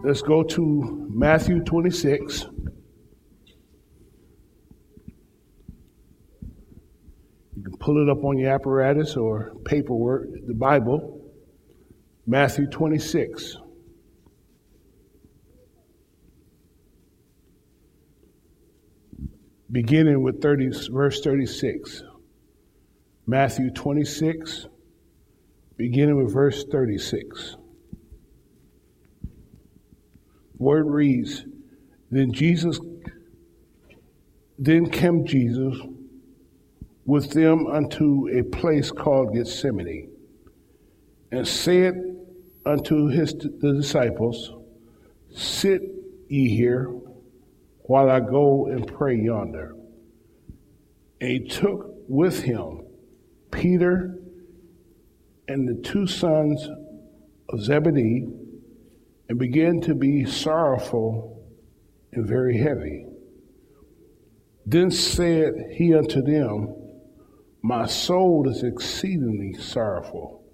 Let's go to Matthew 26. You can pull it up on your apparatus or paperwork, the Bible. Matthew 26. Beginning with 30, verse 36. Matthew 26, beginning with verse 36. Word reads, Then Jesus, then came Jesus with them unto a place called Gethsemane, and said unto his the disciples, Sit ye here while I go and pray yonder. And he took with him Peter and the two sons of Zebedee and began to be sorrowful and very heavy. Then said he unto them, My soul is exceedingly sorrowful,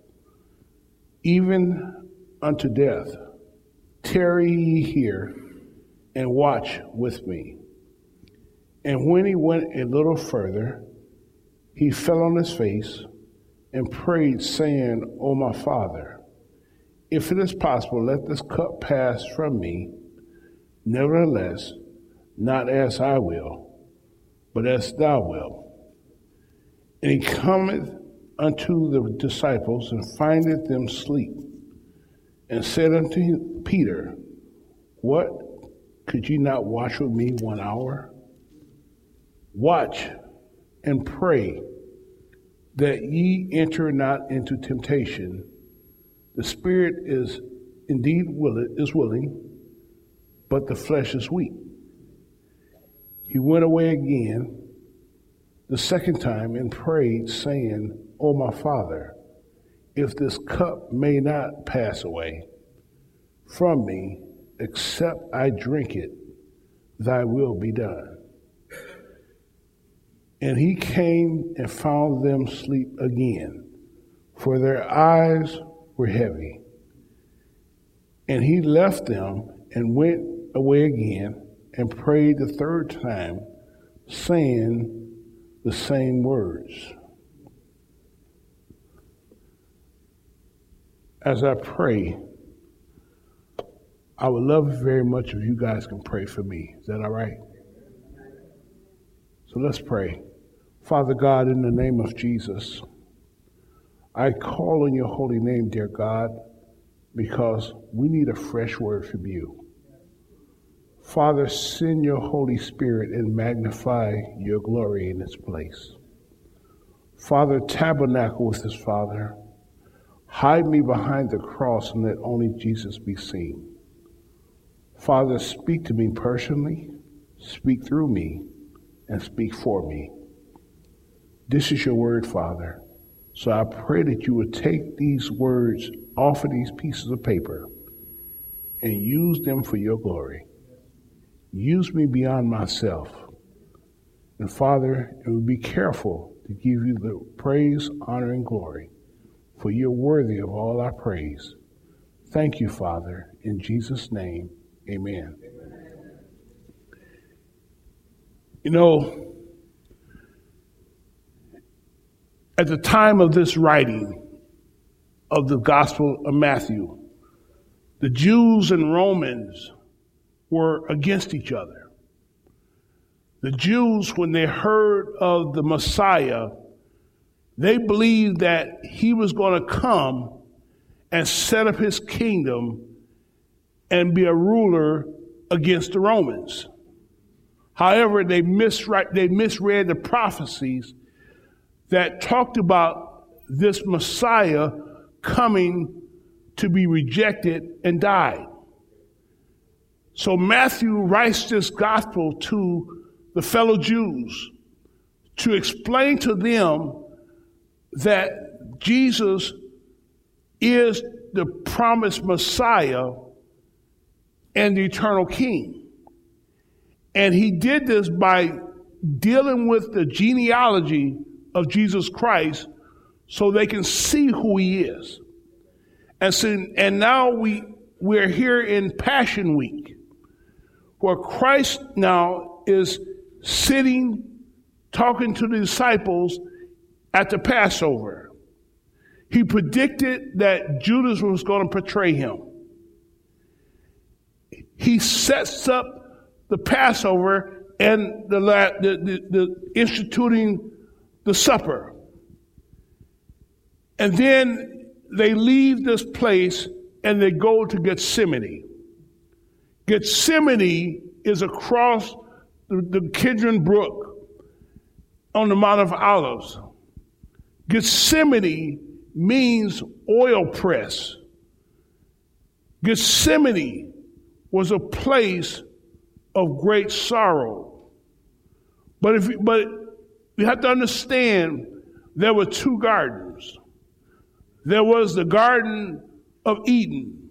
even unto death. Tarry ye here and watch with me. And when he went a little further, he fell on his face and prayed, saying, O my Father, if it is possible, let this cup pass from me. Nevertheless, not as I will, but as thou wilt. And he cometh unto the disciples and findeth them asleep, and said unto Peter, What? Could ye not watch with me one hour? Watch and pray that ye enter not into temptation. The spirit is indeed willing, is willing, but the flesh is weak. He went away again the second time and prayed, saying, O my Father, if this cup may not pass away from me, except I drink it, thy will be done. And he came and found them sleep again, for their eyes were heavy. And he left them and went away again and prayed the third time, saying the same words. As I pray, I would love very much if you guys can pray for me. Is that all right? So let's pray. Father God, in the name of Jesus, I call on your holy name, dear God, because we need a fresh word from you. Father, send your Holy Spirit and magnify your glory in this place. Father, tabernacle with us, Father. Hide me behind the cross and let only Jesus be seen. Father, speak to me personally, speak through me, and speak for me. This is your word, Father. So I pray that you would take these words off of these pieces of paper and use them for your glory. Use me beyond myself. And Father, and would be careful to give you the praise, honor, and glory, for you're worthy of all our praise. Thank you, Father. In Jesus' name, amen. You know, at the time of this writing of the Gospel of Matthew, the Jews and Romans were against each other. The Jews, when they heard of the Messiah, they believed that he was going to come and set up his kingdom and be a ruler against the Romans. However, they misread, they misread the prophecies that talked about this Messiah coming to be rejected and died. So Matthew writes this gospel to the fellow Jews to explain to them that Jesus is the promised Messiah and the eternal King. And he did this by dealing with the genealogy of Jesus Christ so they can see who he is. And so, and now we we're here in Passion Week, where Christ now is sitting, talking to the disciples at the Passover. He predicted that Judas was going to betray him. He sets up the Passover and the, the, the, the instituting the supper. And then they leave this place and they go to Gethsemane. Gethsemane is across the, the Kidron Brook on the Mount of Olives. Gethsemane means oil press. Gethsemane was a place of great sorrow. But if but you have to understand there were two gardens. There was the garden of Eden,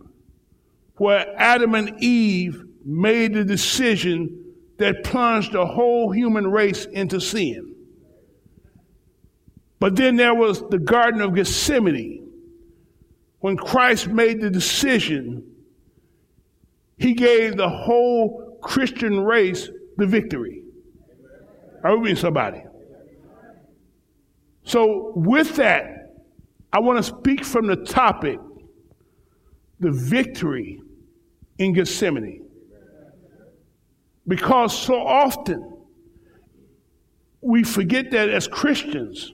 where Adam and Eve made the decision that plunged the whole human race into sin. But then there was the Garden of Gethsemane. When Christ made the decision, he gave the whole Christian race the victory. Are we being somebody? So, with that, I want to speak from the topic the victory in Gethsemane. Because so often we forget that as Christians,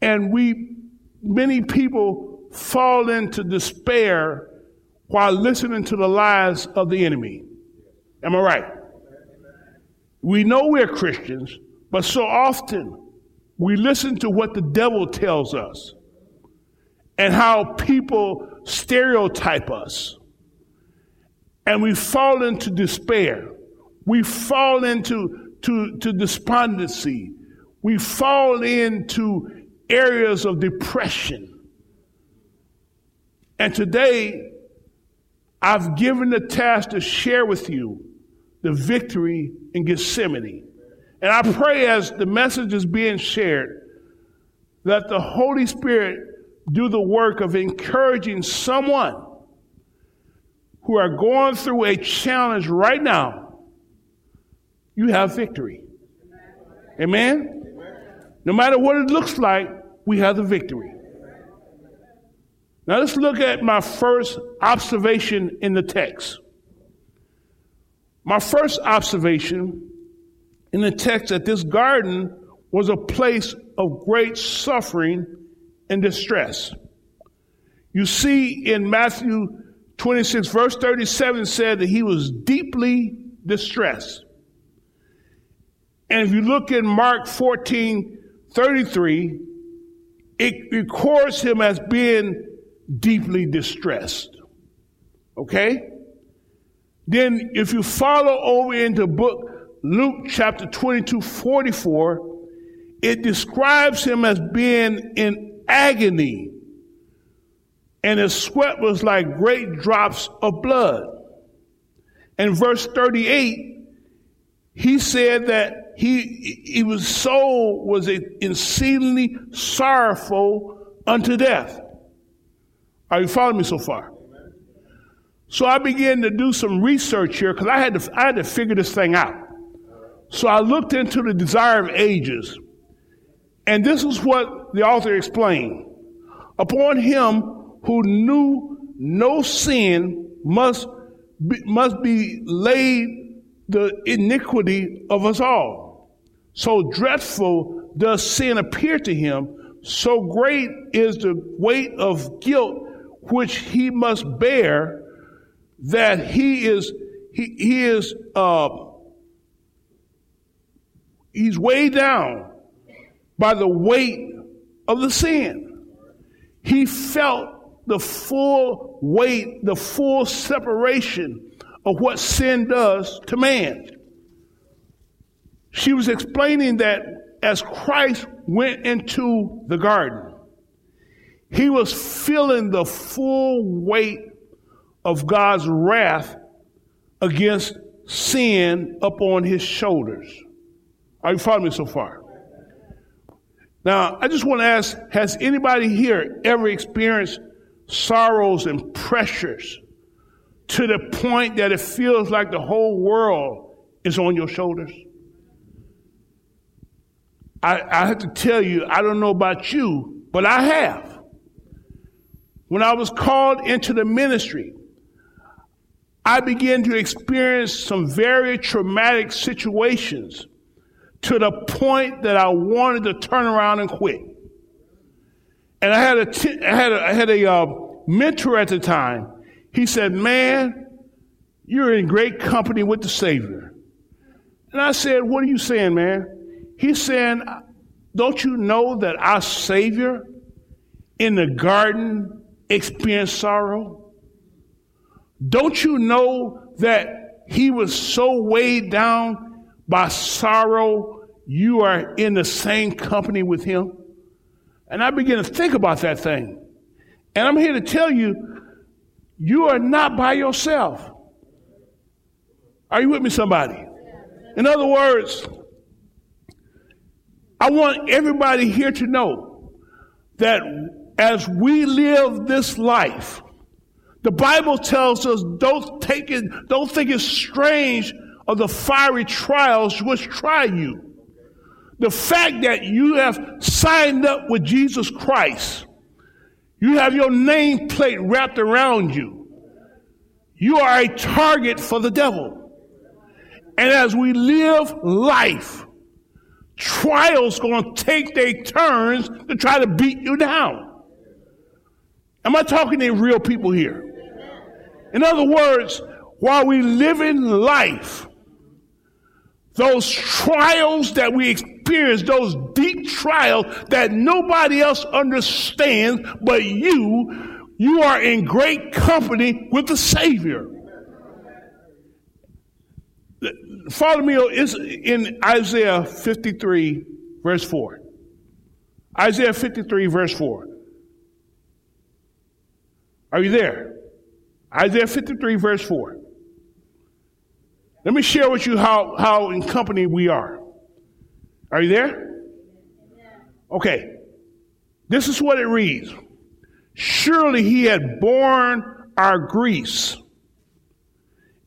and we, many people fall into despair while listening to the lies of the enemy. Am I right? We know we're Christians, but so often we listen to what the devil tells us and how people stereotype us. And we fall into despair. We fall into to, to despondency. We fall into areas of depression. And today, I've given the task to share with you the victory in Gethsemane. And I pray as the message is being shared that the Holy Spirit do the work of encouraging someone who are going through a challenge right now. You have victory. Amen? No matter what it looks like, we have the victory. Now let's look at my first observation in the text. My first observation in the text that this garden was a place of great suffering and distress. You see in Matthew 26, verse 37 said that he was deeply distressed. And if you look in Mark 14, 33, it records him as being deeply distressed. Okay? Then if you follow over into book Luke chapter 22, 44, it describes him as being in agony, and his sweat was like great drops of blood. And verse 38, he said that he, he was soul was exceedingly sorrowful unto death. Are you following me so far? So I began to do some research here because I had to I had to figure this thing out. So I looked into the desire of ages. And this is what the author explained. Upon him who knew no sin must be, must be laid the iniquity of us all. So dreadful does sin appear to him, so great is the weight of guilt which he must bear that he is he, he is uh, he's weighed down by the weight of the sin. He felt the full weight, the full separation of what sin does to man. She was explaining that as Christ went into the garden, he was feeling the full weight of God's wrath against sin upon his shoulders. Are you following me so far? Now, I just want to ask Has anybody here ever experienced sorrows and pressures to the point that it feels like the whole world is on your shoulders? I, I have to tell you, I don't know about you, but I have. When I was called into the ministry, I began to experience some very traumatic situations to the point that I wanted to turn around and quit. And I had a, t- I had a, I had a uh, mentor at the time. He said, Man, you're in great company with the Savior. And I said, What are you saying, man? He's saying, Don't you know that our Savior in the garden experienced sorrow? Don't you know that he was so weighed down by sorrow, you are in the same company with him? And I begin to think about that thing. And I'm here to tell you, you are not by yourself. Are you with me, somebody? In other words, I want everybody here to know that as we live this life, the Bible tells us don't take it, don't think it's strange of the fiery trials which try you. The fact that you have signed up with Jesus Christ, you have your nameplate wrapped around you. You are a target for the devil. And as we live life, trials going to take their turns to try to beat you down. Am I talking to real people here? In other words, while we live in life, those trials that we experience, those deep trials that nobody else understands but you, you are in great company with the Savior. Follow me is in Isaiah 53, verse 4. Isaiah 53, verse 4. Are you there? Isaiah 53, verse 4. Let me share with you how, how in company we are. Are you there? Okay. This is what it reads Surely he had borne our griefs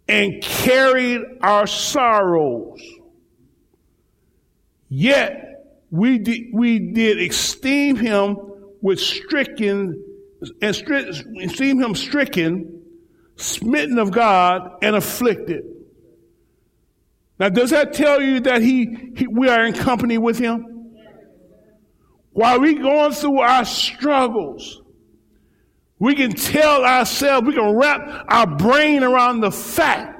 and carried our sorrows. Yet we did, we did esteem him with stricken and stri- esteem him stricken smitten of God, and afflicted. Now, does that tell you that he, he we are in company with him? While we're going through our struggles, we can tell ourselves, we can wrap our brain around the fact.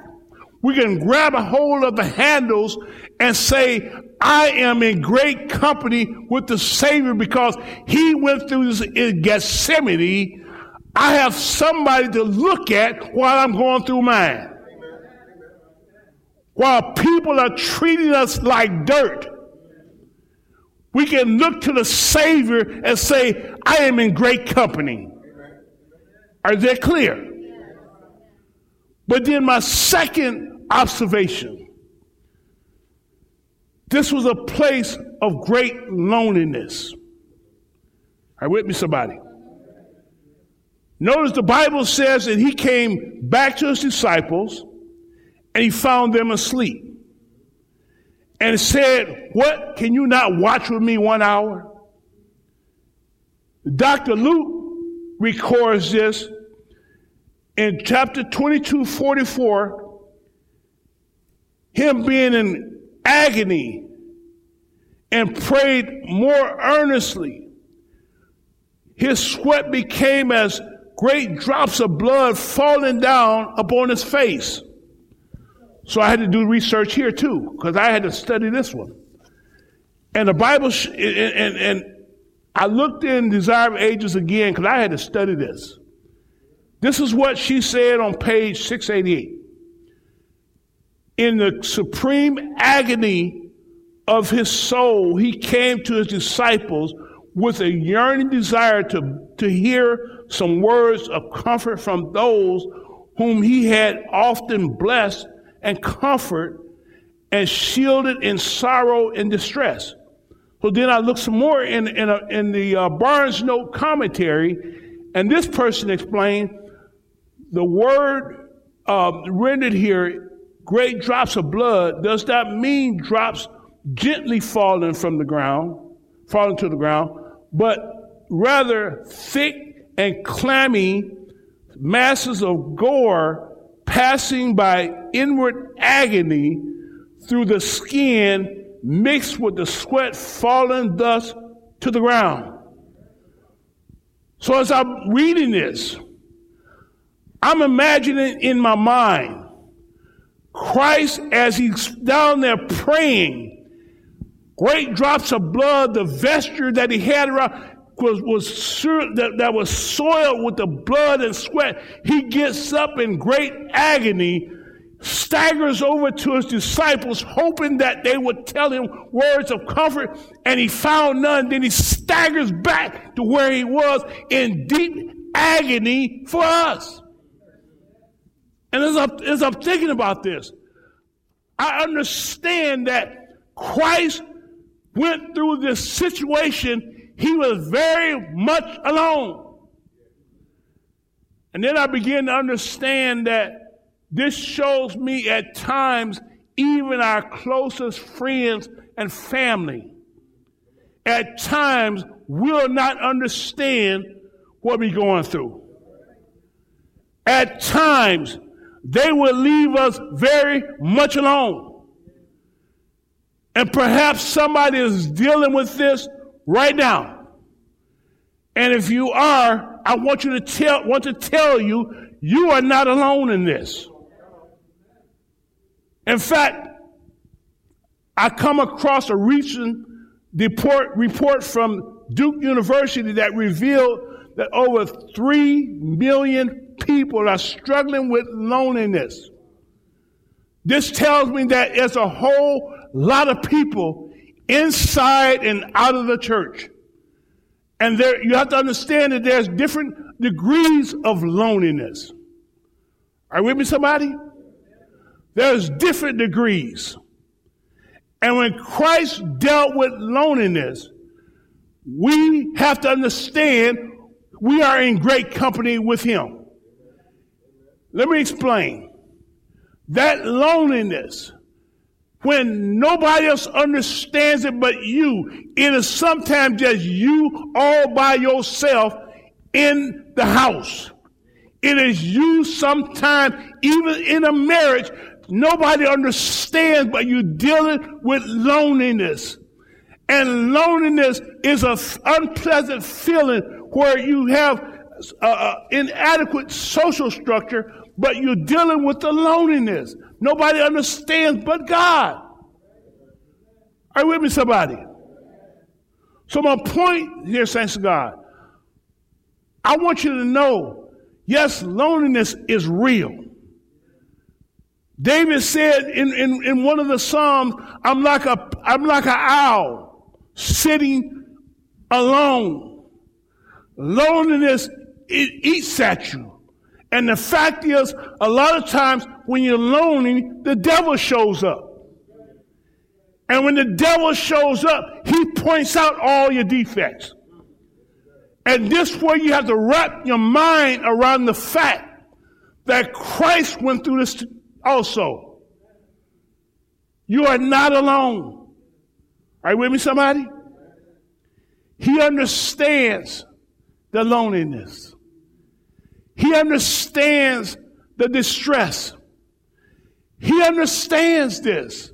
We can grab a hold of the handles and say, I am in great company with the Savior because he went through this in Gethsemane I have somebody to look at while I'm going through mine. While people are treating us like dirt, we can look to the Savior and say, I am in great company. Are they clear? But then my second observation this was a place of great loneliness. Are with me, somebody? Notice the Bible says that he came back to his disciples and he found them asleep. And said, What? Can you not watch with me one hour? Dr. Luke records this in chapter 22 44, him being in agony and prayed more earnestly. His sweat became as great drops of blood falling down upon his face. So I had to do research here too, because I had to study this one. And the Bible, sh- and, and, and, I looked in Desire of Ages again because I had to study this. This is what she said on page 688. In the supreme agony of his soul, he came to his disciples with a yearning desire to, to hear some words of comfort from those whom he had often blessed and comfort and shielded in sorrow and distress. So then I looked some more in, in, a, in the uh, Barnes Note commentary, and this person explained the word um, rendered here, great drops of blood, does not mean drops gently falling from the ground, falling to the ground, but rather thick and clammy masses of gore passing by inward agony through the skin mixed with the sweat falling thus to the ground. So as I'm reading this, I'm imagining in my mind Christ as he's down there praying, great drops of blood, the vesture that he had around was, was that, that was soiled with the blood and sweat. He gets up in great agony, staggers over to his disciples, hoping that they would tell him words of comfort, and he found none. Then he staggers back to where he was in deep agony for us. And as I'm, as I'm thinking about this, I understand that Christ went through this situation. He was very much alone. And then I begin to understand that this shows me at times, even our closest friends and family, at times will not understand what we're going through. At times, they will leave us very much alone. And perhaps somebody is dealing with this right now. And if you are, I want you to tell, want to tell you, you are not alone in this. In fact, I come across a recent report, report from Duke University that revealed that over 3 million people are struggling with loneliness. This tells me that there's a whole lot of people inside and out of the church. And there, you have to understand that there's different degrees of loneliness. Are you with me, somebody? There's different degrees. And when Christ dealt with loneliness, we have to understand we are in great company with him. Let me explain. That loneliness, when nobody else understands it but you, it is sometimes just you all by yourself in the house. It is you sometimes, even in a marriage, nobody understands, but you're dealing with loneliness. And loneliness is an unpleasant feeling where you have uh, inadequate social structure but you're dealing with the loneliness. Nobody understands but God. Are you with me, somebody? So, my point here, thanks of God, I want you to know yes, loneliness is real. David said in, in, in one of the Psalms, I'm like a I'm like an owl sitting alone. Loneliness it eats at you. And the fact is, a lot of times when you're lonely, the devil shows up. And when the devil shows up, he points out all your defects. And this way you have to wrap your mind around the fact that Christ went through this also. You are not alone. Are you with me, somebody? He understands the loneliness. He understands the distress. He understands this.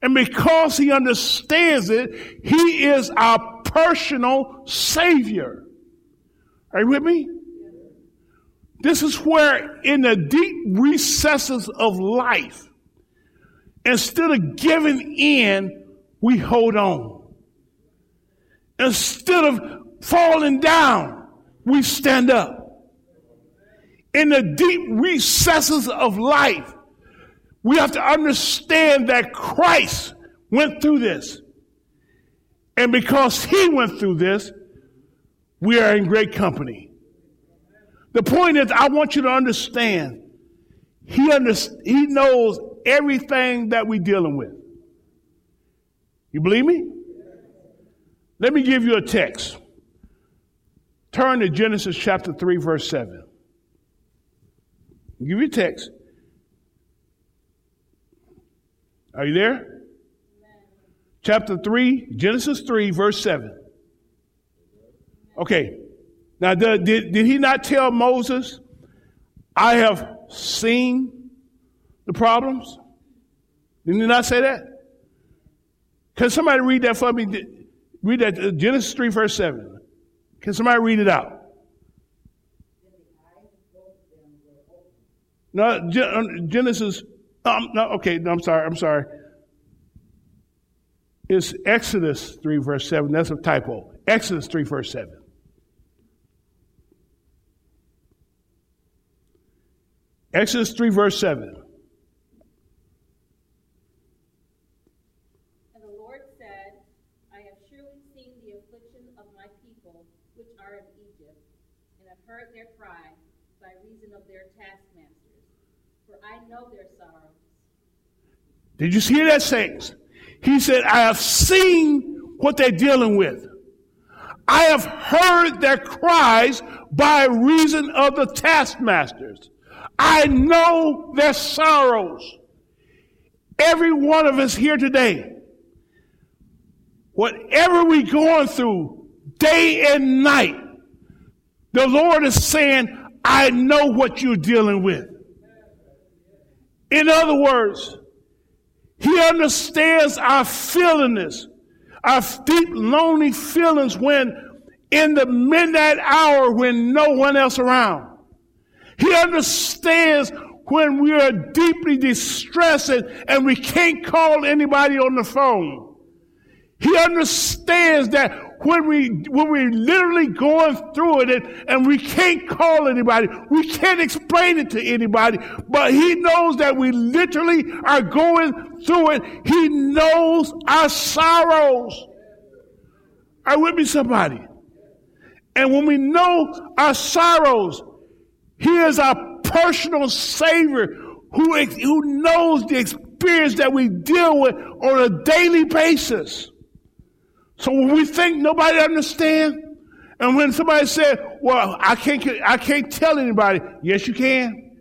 And because he understands it, he is our personal Savior. Are you with me? This is where, in the deep recesses of life, instead of giving in, we hold on. Instead of falling down, we stand up in the deep recesses of life, we have to understand that Christ went through this. And because he went through this, we are in great company. The point is, I want you to understand, he, under, he knows everything that we're dealing with. You believe me? Let me give you a text. Turn to Genesis chapter 3, verse 7. I'll give you a text. Are you there? Chapter 3, Genesis 3, verse 7. Okay. Now, did, did, did he not tell Moses, I have seen the problems? Did he not say that? Can somebody read that for me? Read that, uh, Genesis 3, verse 7. Can somebody read it out? No, uh, Genesis. Um, no, okay, no, I'm sorry. I'm sorry. It's Exodus 3, verse 7. That's a typo. Exodus 3, verse 7. Exodus 3, verse 7. And the Lord said, I have surely seen the affliction of my people which are in Egypt, and have heard their cry by reason of their taskmasters, for I know their sorrows. Did you hear that, saints? He said, I have seen what they're dealing with. I have heard their cries by reason of the taskmasters. I know their sorrows. Every one of us here today, whatever we're going through, day and night, the Lord is saying, I know what you're dealing with. In other words, He understands our feelings, our deep, lonely feelings when in the midnight hour when no one else around. He understands when we are deeply distressed and we can't call anybody on the phone. He understands that when we when we're literally going through it and, and we can't call anybody, we can't explain it to anybody, but he knows that we literally are going through it. He knows our sorrows. Are with me, somebody? And when we know our sorrows, he is our personal Savior who, who knows the experience that we deal with on a daily basis. So when we think nobody understands, and when somebody said, "Well, I can't, I can't tell anybody," yes, you can.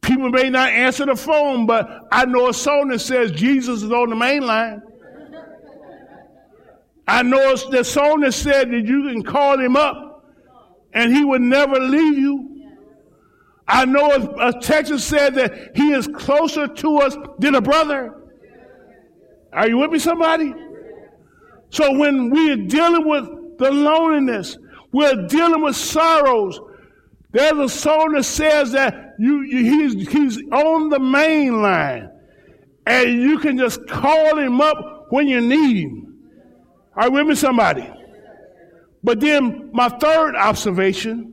People may not answer the phone, but I know a song that says Jesus is on the main line. I know the song that said that you can call him up and he would never leave you. I know a, a that said that he is closer to us than a brother. Are you with me, somebody? So when we are dealing with the loneliness, we're dealing with sorrows. There's a song that says that you, you, he's, he's on the main line, and you can just call him up when you need him. Are you with me, somebody? But then my third observation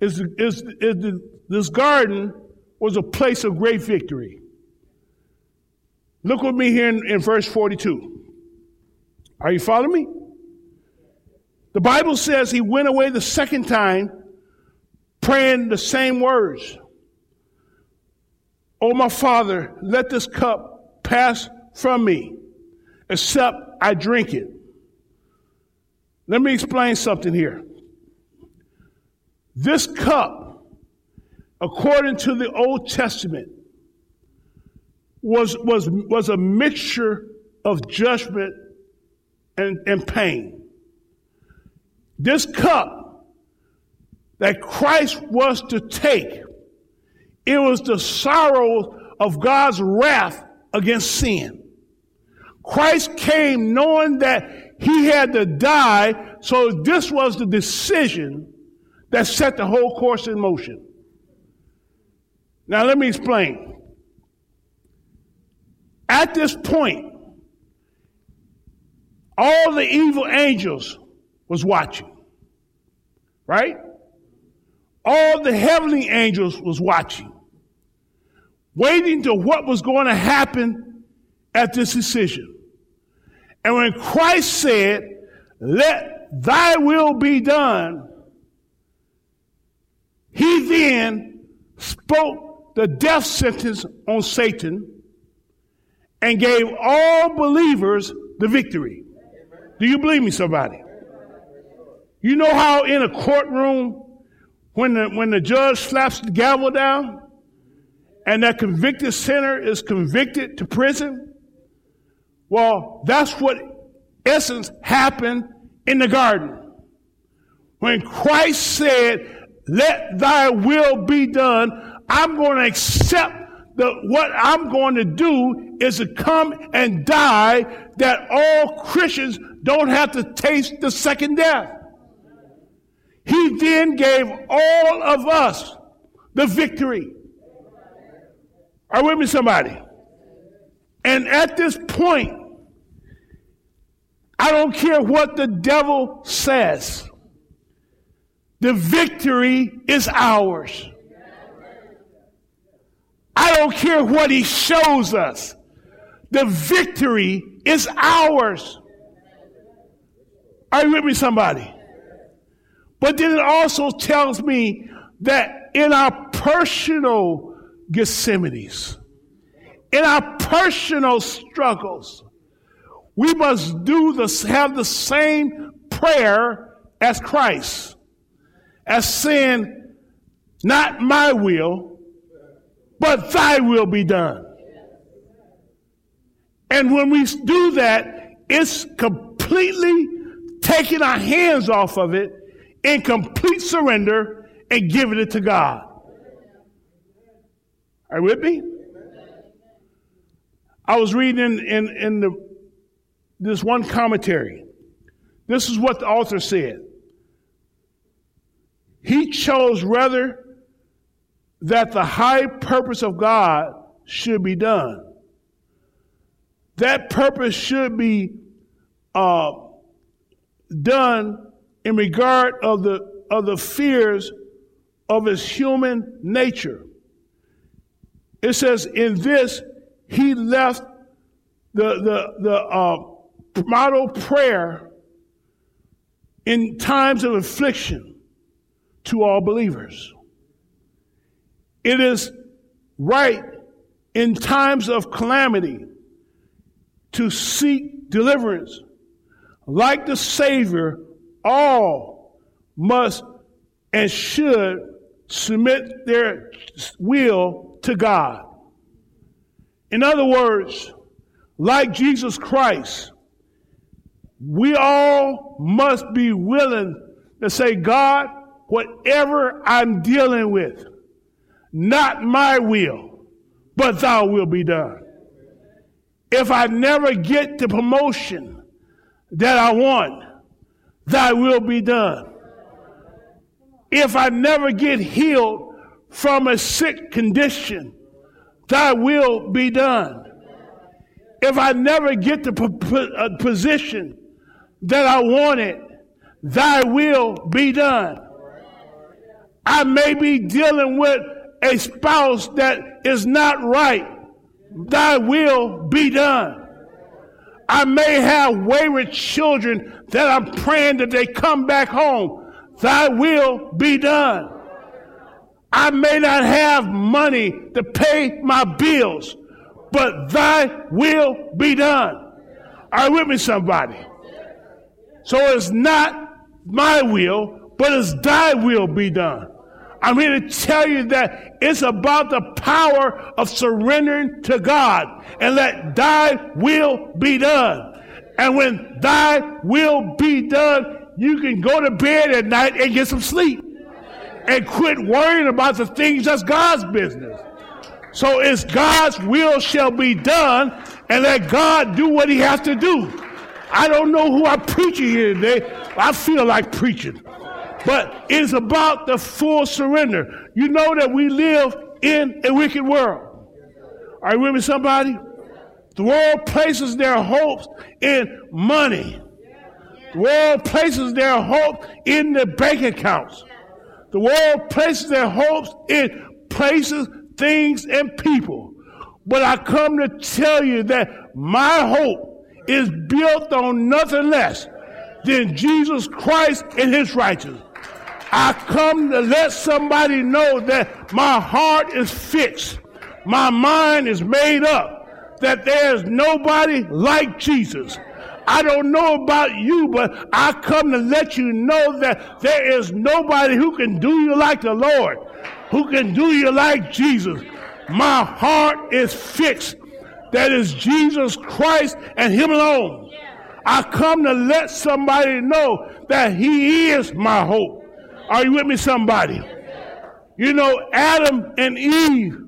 is, is, is the, this garden was a place of great victory. Look with me here in, in verse 42. Are you following me? The Bible says he went away the second time praying the same words. Oh, my Father, let this cup pass from me, except I drink it. Let me explain something here. This cup, according to the Old Testament, was, was, was a mixture of judgment and, and pain. This cup that Christ was to take, it was the sorrow of God's wrath against sin. Christ came knowing that he had to die, so this was the decision that set the whole course in motion. Now, let me explain. At this point, all the evil angels was watching. Right? All the heavenly angels was watching. Waiting to what was going to happen at this decision. And when Christ said, Let thy will be done, he then spoke the death sentence on Satan and gave all believers the victory. Do you believe me, somebody? You know how in a courtroom, when the, when the judge slaps the gavel down and that convicted sinner is convicted to prison. Well, that's what essence happened in the garden. When Christ said, let thy will be done, I'm going to accept the, what I'm going to do is to come and die that all Christians don't have to taste the second death. He then gave all of us the victory. Are with me, somebody? And at this point, I don't care what the devil says. The victory is ours. I don't care what he shows us. The victory is ours. Are you with me, somebody? But then it also tells me that in our personal Gethsemanes, in our personal struggles, we must do this, have the same prayer as Christ, as saying, not my will, but thy will be done. And when we do that, it's completely taking our hands off of it in complete surrender and giving it to God. Are you with me? I was reading in, in, in the, this one commentary. This is what the author said. He chose rather that the high purpose of God should be done. That purpose should be uh, done in regard of the of the fears of his human nature. It says, in this, he left the, the, the uh, model prayer in times of affliction to all believers. It is right in times of calamity to seek deliverance. Like the Savior, all must and should submit their will to God. In other words, like Jesus Christ, we all must be willing to say, God, whatever I'm dealing with, not my will, but thy will be done. If I never get the promotion that I want, thy will be done. If I never get healed from a sick condition, thy will be done. If I never get the uh, position that I wanted, thy will be done. I may be dealing with a spouse that is not right. Thy will be done. I may have wayward children that I'm praying that they come back home. Thy will be done. I may not have money to pay my bills, but thy will be done. Are you with me, somebody? So it's not my will, but it's thy will be done. I'm here to tell you that it's about the power of surrendering to God and let thy will be done. And when thy will be done, you can go to bed at night and get some sleep and quit worrying about the things that's God's business. So it's God's will shall be done and let God do what he has to do. I don't know who I'm preaching here today. I feel like preaching. But it's about the full surrender. You know that we live in a wicked world. Are you with me, somebody? The world places their hopes in money. The world places their hope in the bank accounts. The world places their hopes in places, things, and people. But I come to tell you that my hope is built on nothing less than Jesus Christ and his righteousness. I come to let somebody know that my heart is fixed, my mind is made up, that there's nobody like Jesus. I don't know about you, but I come to let you know that there is nobody who can do you like the Lord, who can do you like Jesus. My heart is fixed. That is Jesus Christ and Him alone. I come to let somebody know that He is my hope. Are you with me, somebody? You know, Adam and Eve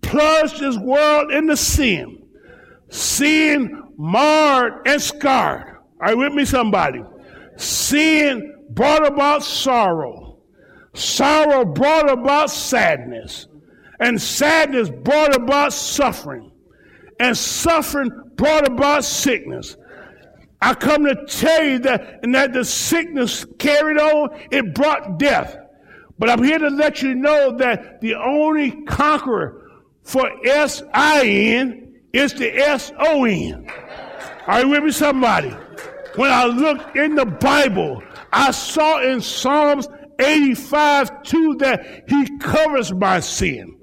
plunged this world into sin. Sin marred and scarred. Are you with me, somebody? Sin brought about sorrow. Sorrow brought about sadness. And sadness brought about suffering. And suffering brought about sickness. I come to tell you that, and that the sickness carried on, it brought death. But I'm here to let you know that the only conqueror for S-I-N is the S-O-N. Are you with me, somebody? When I looked in the Bible, I saw in Psalms 85 2 that he covers my sin.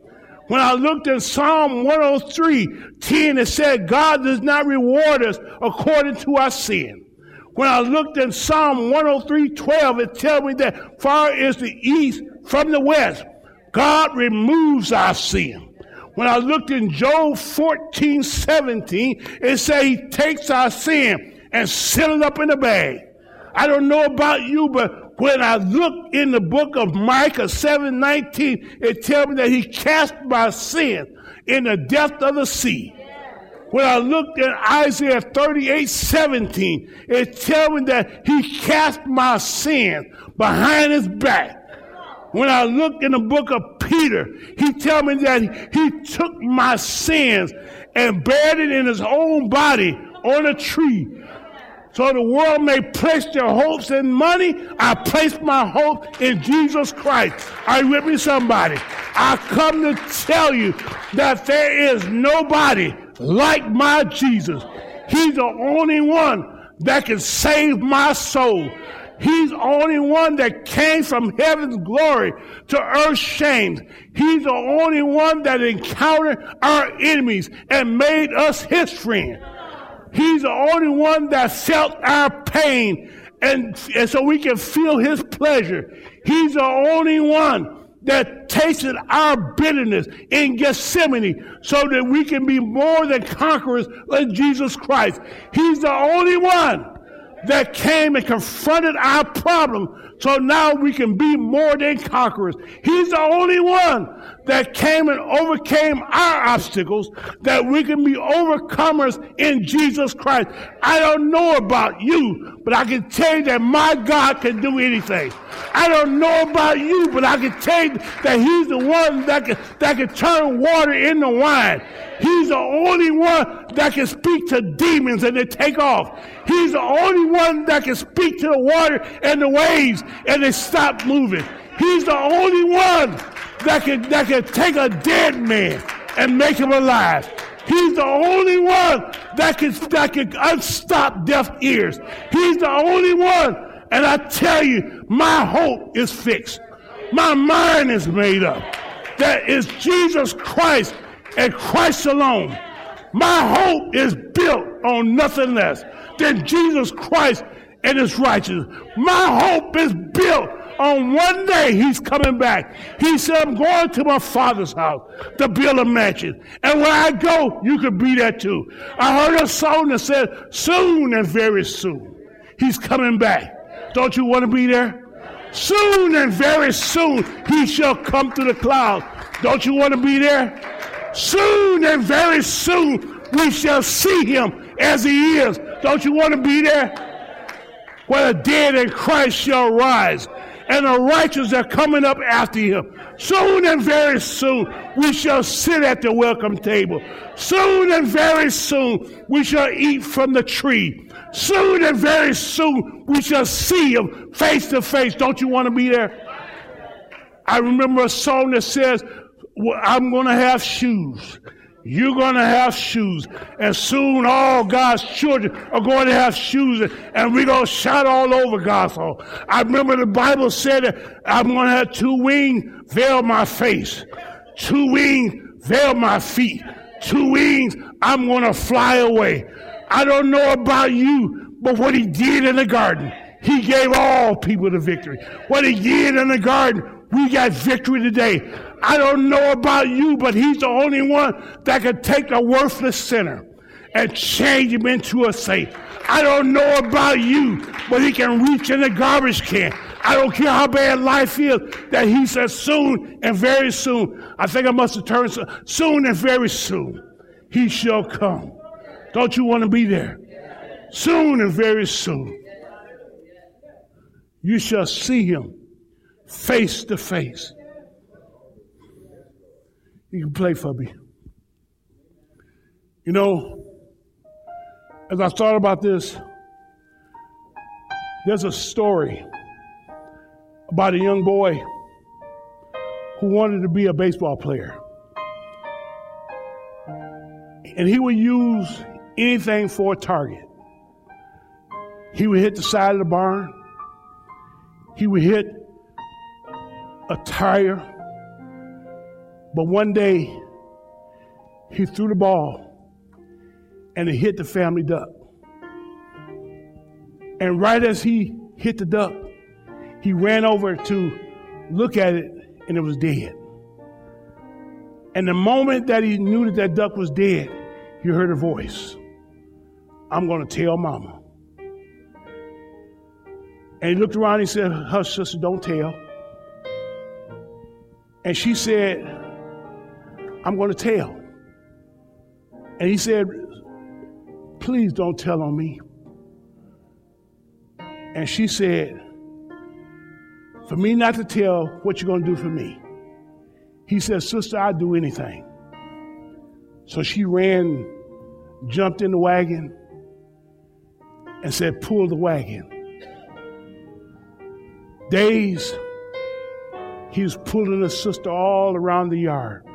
When I looked in Psalm 103 10, it said, God does not reward us according to our sin. When I looked in Psalm 103 12, it tells me that far is the east from the west. God removes our sin. When I looked in Job 14 17, it said he takes our sin and seal it up in a bag. I don't know about you, but when I look in the book of Micah 7 19, it tells me that he cast my sin in the depth of the sea. When I looked at Isaiah 38 17, it tells me that he cast my sin behind his back. When I look in the book of Peter, he tells me that he took my sins and buried it in his own body on a tree so the world may place their hopes in money. I place my hope in Jesus Christ. Are you with me, somebody? I come to tell you that there is nobody like my Jesus. He's the only one that can save my soul. He's the only one that came from heaven's glory to earth's shame. He's the only one that encountered our enemies and made us his friend. He's the only one that felt our pain and, and so we can feel his pleasure. He's the only one that tasted our bitterness in Gethsemane so that we can be more than conquerors in Jesus Christ. He's the only one that came and confronted our problem so now we can be more than conquerors. He's the only one that came and overcame our obstacles that we can be overcomers in Jesus Christ. I don't know about you, but I can tell you that my God can do anything. I don't know about you, but I can tell you that He's the one that can, that can turn water into wine. He's the only one that can speak to demons and they take off. He's the only one that can speak to the water and the waves and they stop moving. He's the only one that can, that can take a dead man and make him alive. He's the only one that can, that can unstop deaf ears. He's the only one. And I tell you, my hope is fixed. My mind is made up. That is Jesus Christ and Christ alone. My hope is built on nothing less than Jesus Christ and his righteousness. My hope is built on one day he's coming back. He said, I'm going to my father's house to build a mansion. And when I go, you could be there too. I heard a song that said, soon and very soon, he's coming back. Don't you want to be there? Soon and very soon, he shall come through the clouds. Don't you want to be there? Soon and very soon, we shall see him as he is. Don't you want to be there? Where the dead in Christ shall rise and the righteous are coming up after him. Soon and very soon, we shall sit at the welcome table. Soon and very soon, we shall eat from the tree. Soon and very soon, we shall see him face to face. Don't you want to be there? I remember a song that says, well, I'm going to have shoes. You're going to have shoes. And soon all God's children are going to have shoes. And we're going to shout all over God's. I remember the Bible said I'm going to have two wings veil my face. Two wings veil my feet. Two wings, I'm going to fly away. I don't know about you, but what he did in the garden, he gave all people the victory. What he did in the garden, we got victory today. I don't know about you, but he's the only one that can take a worthless sinner and change him into a saint. I don't know about you, but he can reach in the garbage can. I don't care how bad life is, that he says soon and very soon. I think I must have turned soon and very soon. He shall come. Don't you want to be there? Soon and very soon. You shall see him face to face. You can play for me. You know, as I thought about this, there's a story about a young boy who wanted to be a baseball player. And he would use anything for a target. He would hit the side of the barn. He would hit a tire. But one day, he threw the ball and it hit the family duck. And right as he hit the duck, he ran over to look at it and it was dead. And the moment that he knew that that duck was dead, he heard a voice I'm going to tell mama. And he looked around and he said, Hush, sister, don't tell. And she said, I'm going to tell. And he said, Please don't tell on me. And she said, For me not to tell what you're going to do for me. He said, Sister, I'd do anything. So she ran, jumped in the wagon, and said, Pull the wagon. Days, he was pulling his sister all around the yard.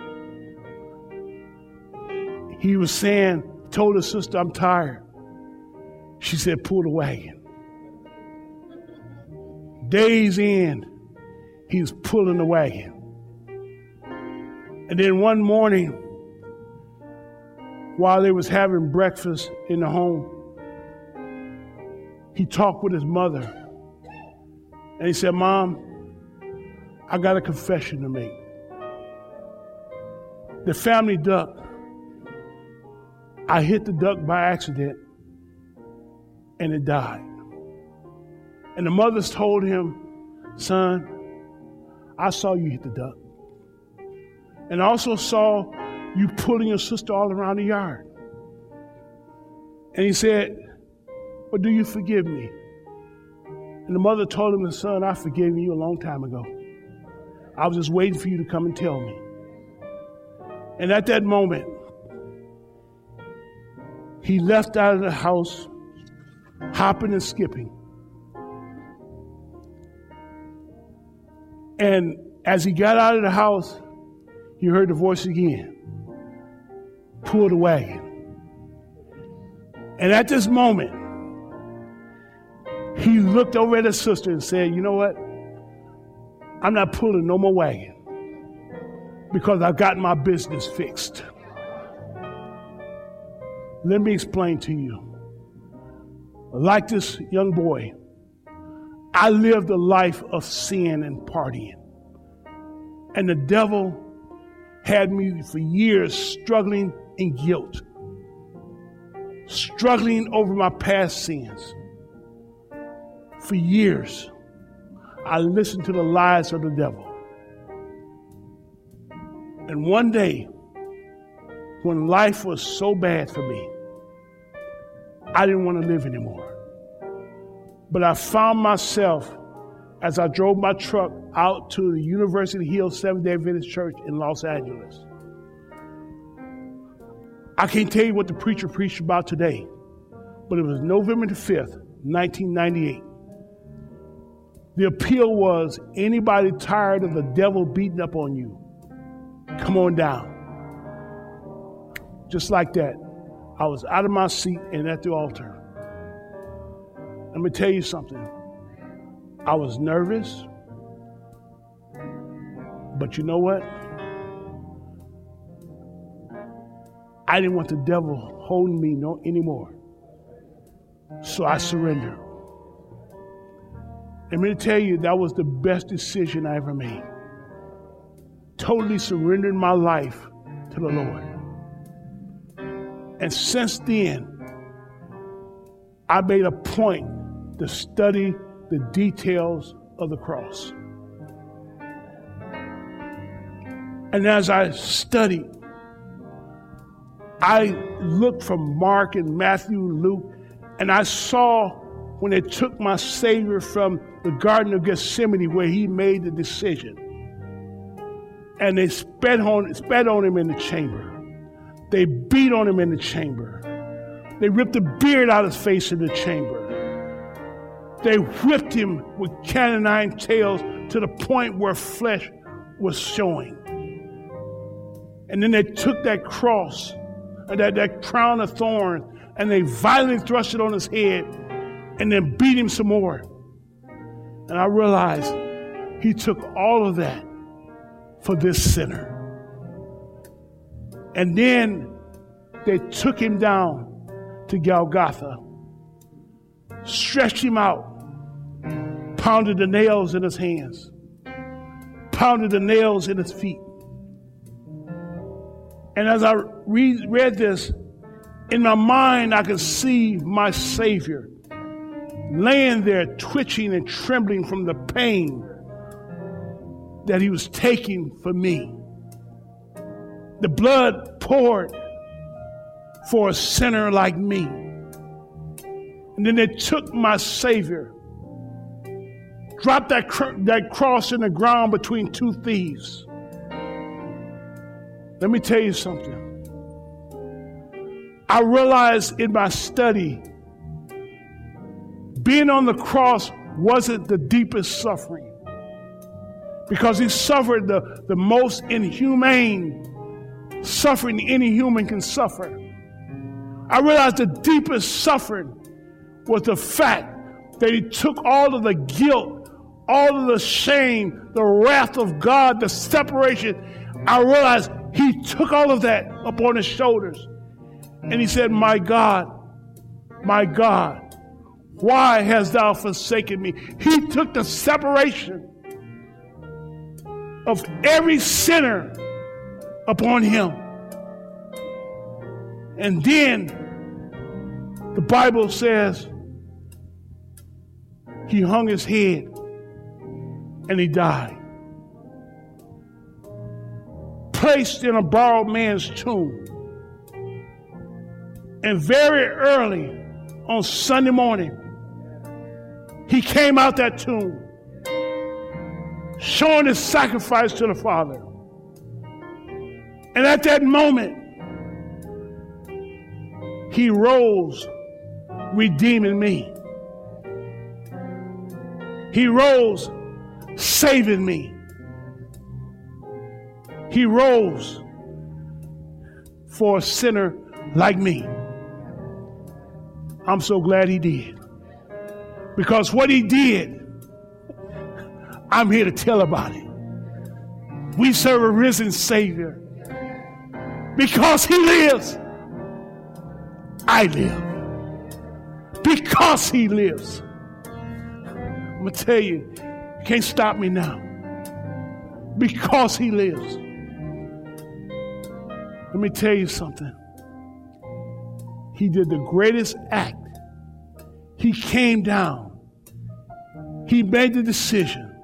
He was saying, told his sister, I'm tired. She said, Pull the wagon. Days in, he was pulling the wagon. And then one morning, while they was having breakfast in the home, he talked with his mother. And he said, Mom, I got a confession to make. The family duck I hit the duck by accident and it died. And the mothers told him, Son, I saw you hit the duck. And I also saw you pulling your sister all around the yard. And he said, But do you forgive me? And the mother told him, Son, I forgave you a long time ago. I was just waiting for you to come and tell me. And at that moment, he left out of the house, hopping and skipping. And as he got out of the house, he heard the voice again pull the wagon. And at this moment, he looked over at his sister and said, You know what? I'm not pulling no more wagon because I've got my business fixed. Let me explain to you. Like this young boy, I lived a life of sin and partying. And the devil had me for years struggling in guilt, struggling over my past sins. For years, I listened to the lies of the devil. And one day, when life was so bad for me, I didn't want to live anymore. But I found myself as I drove my truck out to the University Hill Seventh day Adventist Church in Los Angeles. I can't tell you what the preacher preached about today, but it was November the 5th, 1998. The appeal was anybody tired of the devil beating up on you, come on down. Just like that. I was out of my seat and at the altar. Let me tell you something. I was nervous, but you know what? I didn't want the devil holding me no anymore. So I surrendered. And me to tell you, that was the best decision I ever made. totally surrendered my life to the Lord. And since then, I made a point to study the details of the cross. And as I studied, I looked from Mark and Matthew, and Luke, and I saw when they took my Savior from the Garden of Gethsemane where he made the decision. And they spat on, spat on him in the chamber. They beat on him in the chamber. They ripped the beard out of his face in the chamber. They whipped him with cat-o'-nine tails to the point where flesh was showing. And then they took that cross, and that, that crown of thorns, and they violently thrust it on his head and then beat him some more. And I realized he took all of that for this sinner. And then they took him down to Golgotha, stretched him out, pounded the nails in his hands, pounded the nails in his feet. And as I read, read this, in my mind, I could see my Savior laying there, twitching and trembling from the pain that he was taking for me. The blood poured for a sinner like me. And then they took my Savior, dropped that, cr- that cross in the ground between two thieves. Let me tell you something. I realized in my study, being on the cross wasn't the deepest suffering because he suffered the, the most inhumane suffering any human can suffer. I realized the deepest suffering was the fact that he took all of the guilt, all of the shame, the wrath of God, the separation. I realized he took all of that upon his shoulders. And he said, My God, my God, why hast thou forsaken me? He took the separation of every sinner upon him. And then the Bible says he hung his head and he died. Placed in a borrowed man's tomb. And very early on Sunday morning, he came out that tomb, showing his sacrifice to the Father. And at that moment, he rose, redeeming me. He rose, saving me. He rose for a sinner like me. I'm so glad he did. Because what he did, I'm here to tell about it. We serve a risen Savior. Because he lives, I live. Because he lives. I'm going to tell you, you can't stop me now. Because he lives. Let me tell you something. He did the greatest act. He came down he made the decision,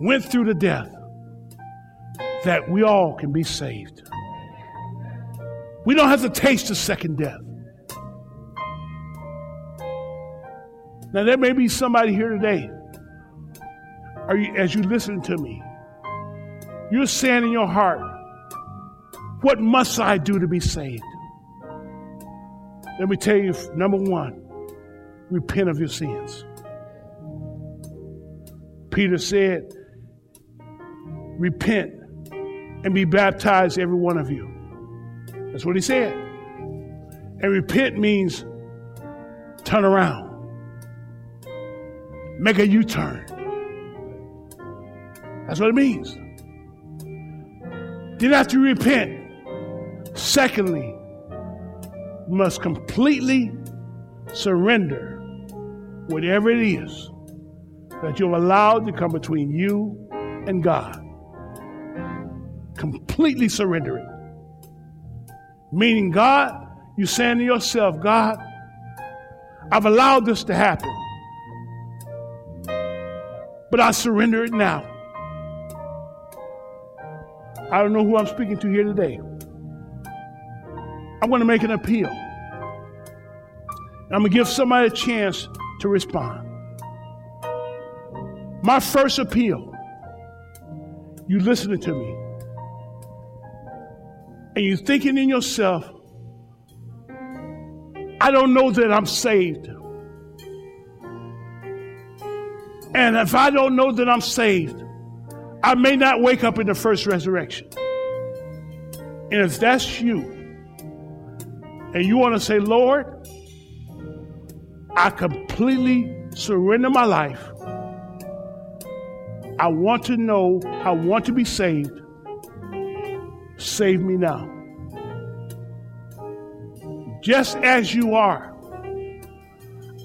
went through the death, that we all can be saved. We don't have to taste the second death. Now, there may be somebody here today, are you, as you listen to me, you're saying in your heart, What must I do to be saved? Let me tell you, number one, repent of your sins. Peter said, Repent and be baptized, every one of you. That's what he said. And repent means turn around, make a U turn. That's what it means. Then, after you repent, secondly, you must completely surrender whatever it is that you've allowed to come between you and God. completely surrender it. Meaning, God, you're saying to yourself, God, I've allowed this to happen, but I surrender it now. I don't know who I'm speaking to here today. I'm going to make an appeal. I'm going to give somebody a chance to respond. My first appeal you listening to me, and you thinking in yourself, I don't know that I'm saved. And if I don't know that I'm saved, I may not wake up in the first resurrection. And if that's you, and you want to say, Lord, I completely surrender my life. I want to know, I want to be saved. Save me now. Just as you are.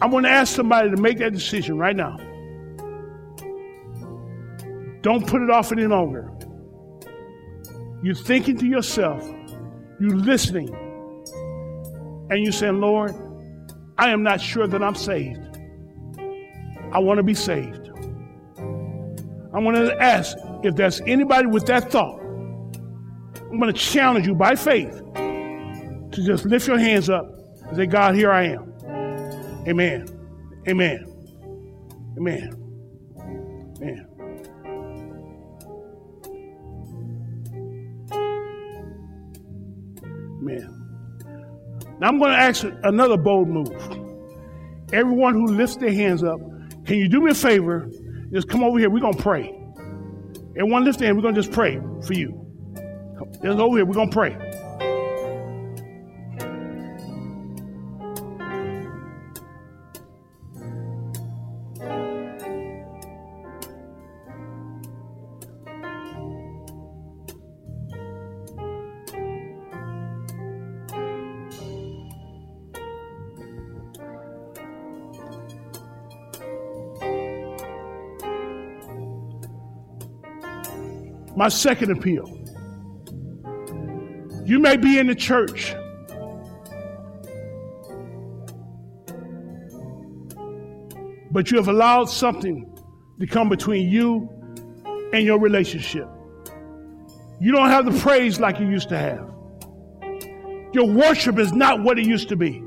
I'm going to ask somebody to make that decision right now. Don't put it off any longer. You're thinking to yourself, you're listening, and you're saying, Lord, I am not sure that I'm saved. I want to be saved. I want to ask if there's anybody with that thought. I'm going to challenge you by faith to just lift your hands up and say, God, here I am. Amen. Amen. Amen. Amen. Amen. Now I'm going to ask another bold move. Everyone who lifts their hands up, can you do me a favor? Just come over here. We're going to pray. Everyone lift their hand. We're going to just pray for you. Just over here. We're going to pray. My second appeal. You may be in the church. But you have allowed something to come between you and your relationship. You don't have the praise like you used to have. Your worship is not what it used to be.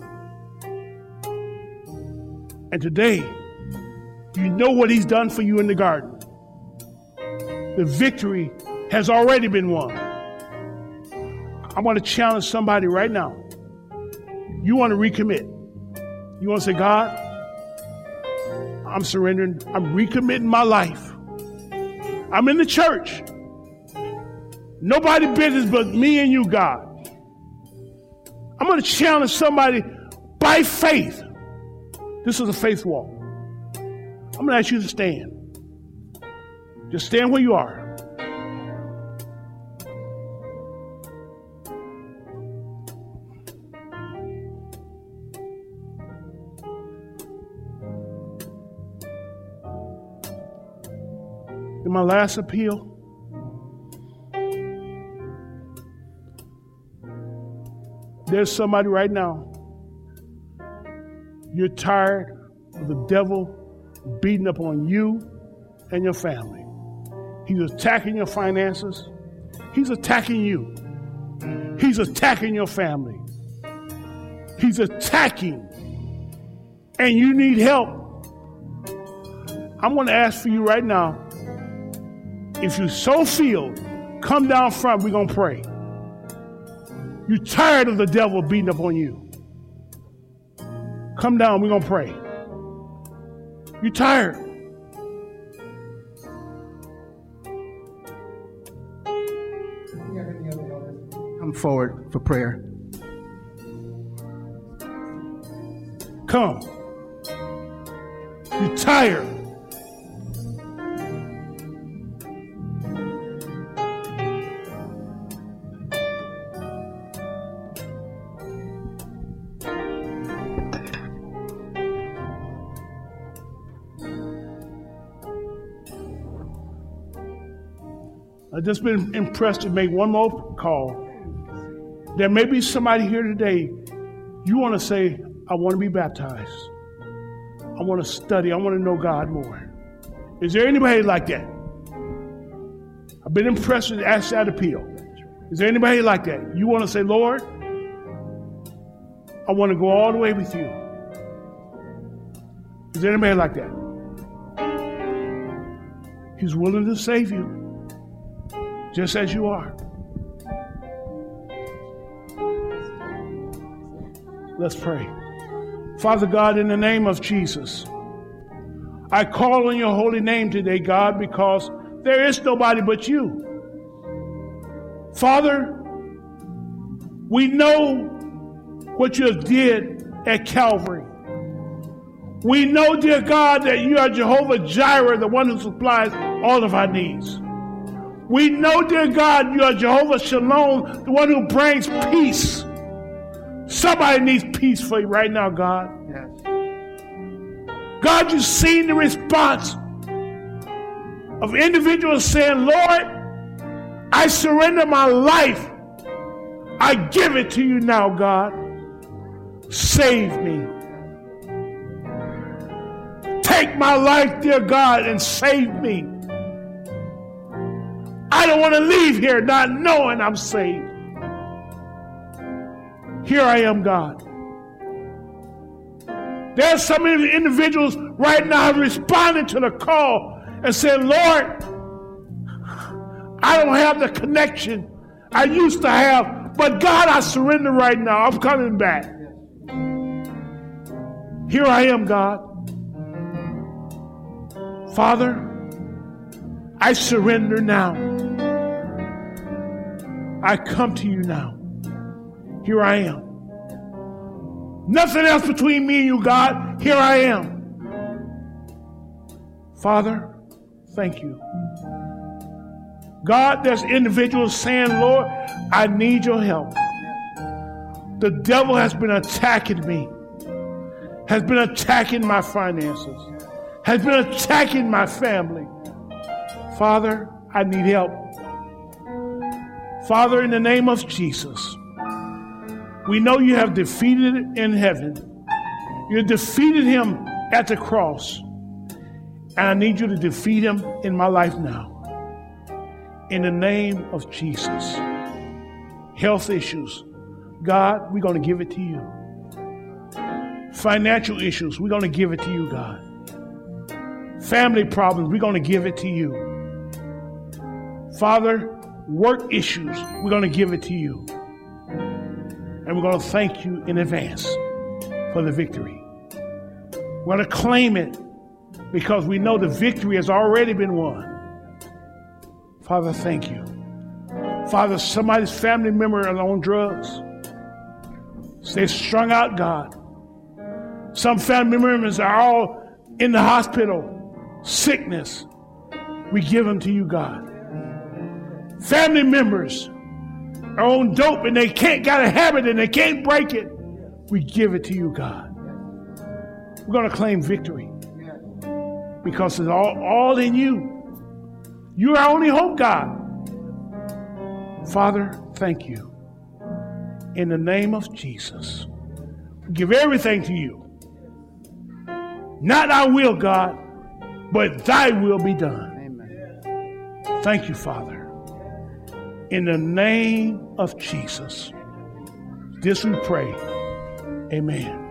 And today, you know what He's done for you in the garden. The victory has already been won. I want to challenge somebody right now. You want to recommit. You want to say, God, I'm surrendering. I'm recommitting my life. I'm in the church. Nobody business but me and you, God. I'm going to challenge somebody by faith. This is a faith walk. I'm going to ask you to stand. Just stand where you are. My last appeal, there's somebody right now. You're tired of the devil beating up on you and your family. He's attacking your finances. He's attacking you. He's attacking your family. He's attacking. And you need help. I'm going to ask for you right now. If you so feel, come down front. We're going to pray. You're tired of the devil beating up on you. Come down. We're going to pray. You're tired. come forward for prayer. Come. You're tired. I've just been impressed to make one more call. There may be somebody here today, you want to say, I want to be baptized. I want to study. I want to know God more. Is there anybody like that? I've been impressed with ask that appeal. Is there anybody like that? You want to say, Lord, I want to go all the way with you. Is there anybody like that? He's willing to save you just as you are. Let's pray. Father God, in the name of Jesus, I call on your holy name today, God, because there is nobody but you. Father, we know what you did at Calvary. We know, dear God, that you are Jehovah Jireh, the one who supplies all of our needs. We know, dear God, you are Jehovah Shalom, the one who brings peace. Somebody needs peace for you right now, God. Yes. God, you've seen the response of individuals saying, Lord, I surrender my life. I give it to you now, God. Save me. Take my life, dear God, and save me. I don't want to leave here not knowing I'm saved. Here I am, God. There's some individuals right now responding to the call and saying, Lord, I don't have the connection I used to have, but God, I surrender right now. I'm coming back. Here I am, God. Father, I surrender now. I come to you now. Here I am. Nothing else between me and you, God. Here I am. Father, thank you. God, there's individuals saying, Lord, I need your help. The devil has been attacking me, has been attacking my finances, has been attacking my family. Father, I need help. Father, in the name of Jesus, we know you have defeated in heaven. You defeated him at the cross. And I need you to defeat him in my life now. In the name of Jesus. Health issues. God, we're going to give it to you. Financial issues, we're going to give it to you, God. Family problems, we're going to give it to you. Father, work issues, we're going to give it to you. And we're going to thank you in advance for the victory. We're going to claim it because we know the victory has already been won. Father, thank you. Father, somebody's family member is on drugs. They're strung out, God. Some family members are all in the hospital, sickness. We give them to you, God. Family members are on dope and they can't got a habit and they can't break it. We give it to you, God. We're going to claim victory because it's all, all in you. You're our only hope, God. Father, thank you. In the name of Jesus, we give everything to you. Not our will, God, but thy will be done. Amen. Thank you, Father. In the name of Jesus. This we pray. Amen.